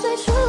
最初。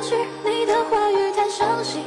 去你的话语太伤心。